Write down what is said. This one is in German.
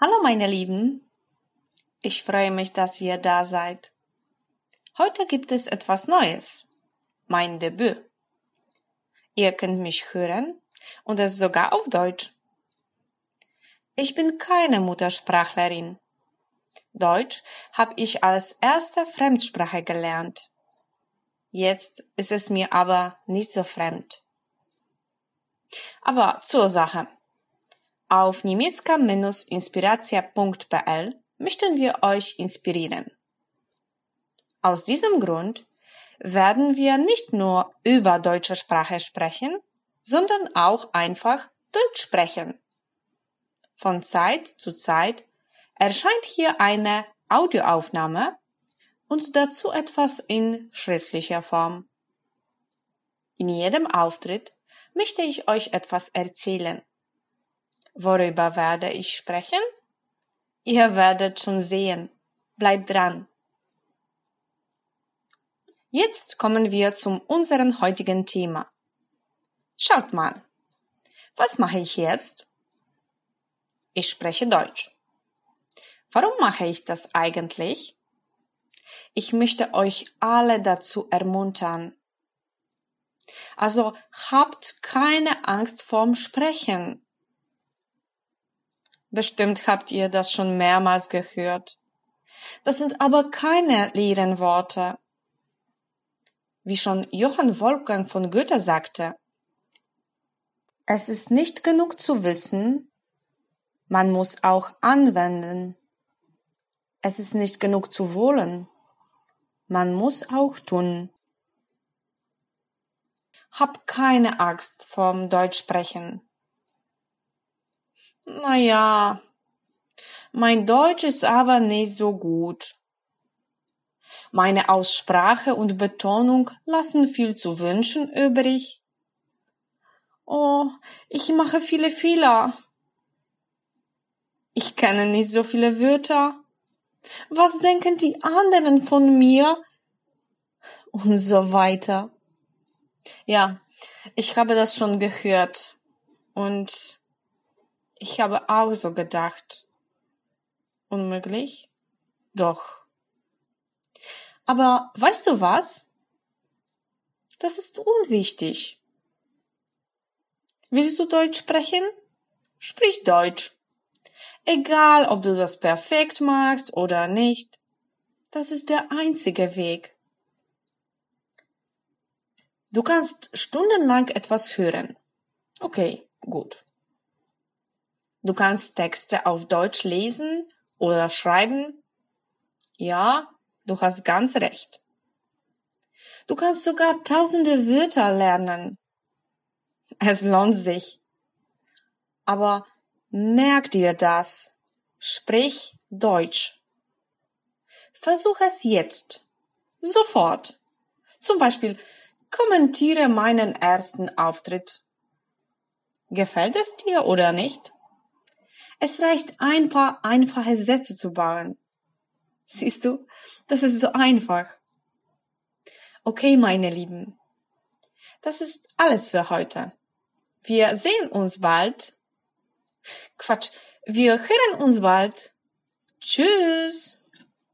Hallo meine Lieben, ich freue mich, dass ihr da seid. Heute gibt es etwas Neues, mein Debüt. Ihr könnt mich hören und es sogar auf Deutsch. Ich bin keine Muttersprachlerin. Deutsch habe ich als erste Fremdsprache gelernt. Jetzt ist es mir aber nicht so fremd. Aber zur Sache. Auf niemiecka-inspiracja.pl möchten wir euch inspirieren. Aus diesem Grund werden wir nicht nur über deutsche Sprache sprechen, sondern auch einfach Deutsch sprechen. Von Zeit zu Zeit erscheint hier eine Audioaufnahme und dazu etwas in schriftlicher Form. In jedem Auftritt möchte ich euch etwas erzählen. Worüber werde ich sprechen? Ihr werdet schon sehen. Bleibt dran. Jetzt kommen wir zum unseren heutigen Thema. Schaut mal. Was mache ich jetzt? Ich spreche Deutsch. Warum mache ich das eigentlich? Ich möchte euch alle dazu ermuntern. Also habt keine Angst vorm Sprechen. Bestimmt habt ihr das schon mehrmals gehört. Das sind aber keine leeren Worte. Wie schon Johann Wolfgang von Goethe sagte, es ist nicht genug zu wissen, man muss auch anwenden. Es ist nicht genug zu wollen, man muss auch tun. Hab keine Angst vorm Deutschsprechen. Na ja, mein Deutsch ist aber nicht so gut. Meine Aussprache und Betonung lassen viel zu wünschen übrig. Oh, ich mache viele Fehler. Ich kenne nicht so viele Wörter. Was denken die anderen von mir? Und so weiter. Ja, ich habe das schon gehört. Und ich habe auch so gedacht. Unmöglich? Doch. Aber weißt du was? Das ist unwichtig. Willst du Deutsch sprechen? Sprich Deutsch. Egal, ob du das perfekt magst oder nicht. Das ist der einzige Weg. Du kannst stundenlang etwas hören. Okay, gut. Du kannst Texte auf Deutsch lesen oder schreiben. Ja, du hast ganz recht. Du kannst sogar tausende Wörter lernen. Es lohnt sich. Aber merk dir das. Sprich Deutsch. Versuch es jetzt. Sofort. Zum Beispiel kommentiere meinen ersten Auftritt. Gefällt es dir oder nicht? Es reicht ein paar einfache Sätze zu bauen. Siehst du, das ist so einfach. Okay, meine Lieben. Das ist alles für heute. Wir sehen uns bald. Quatsch, wir hören uns bald. Tschüss.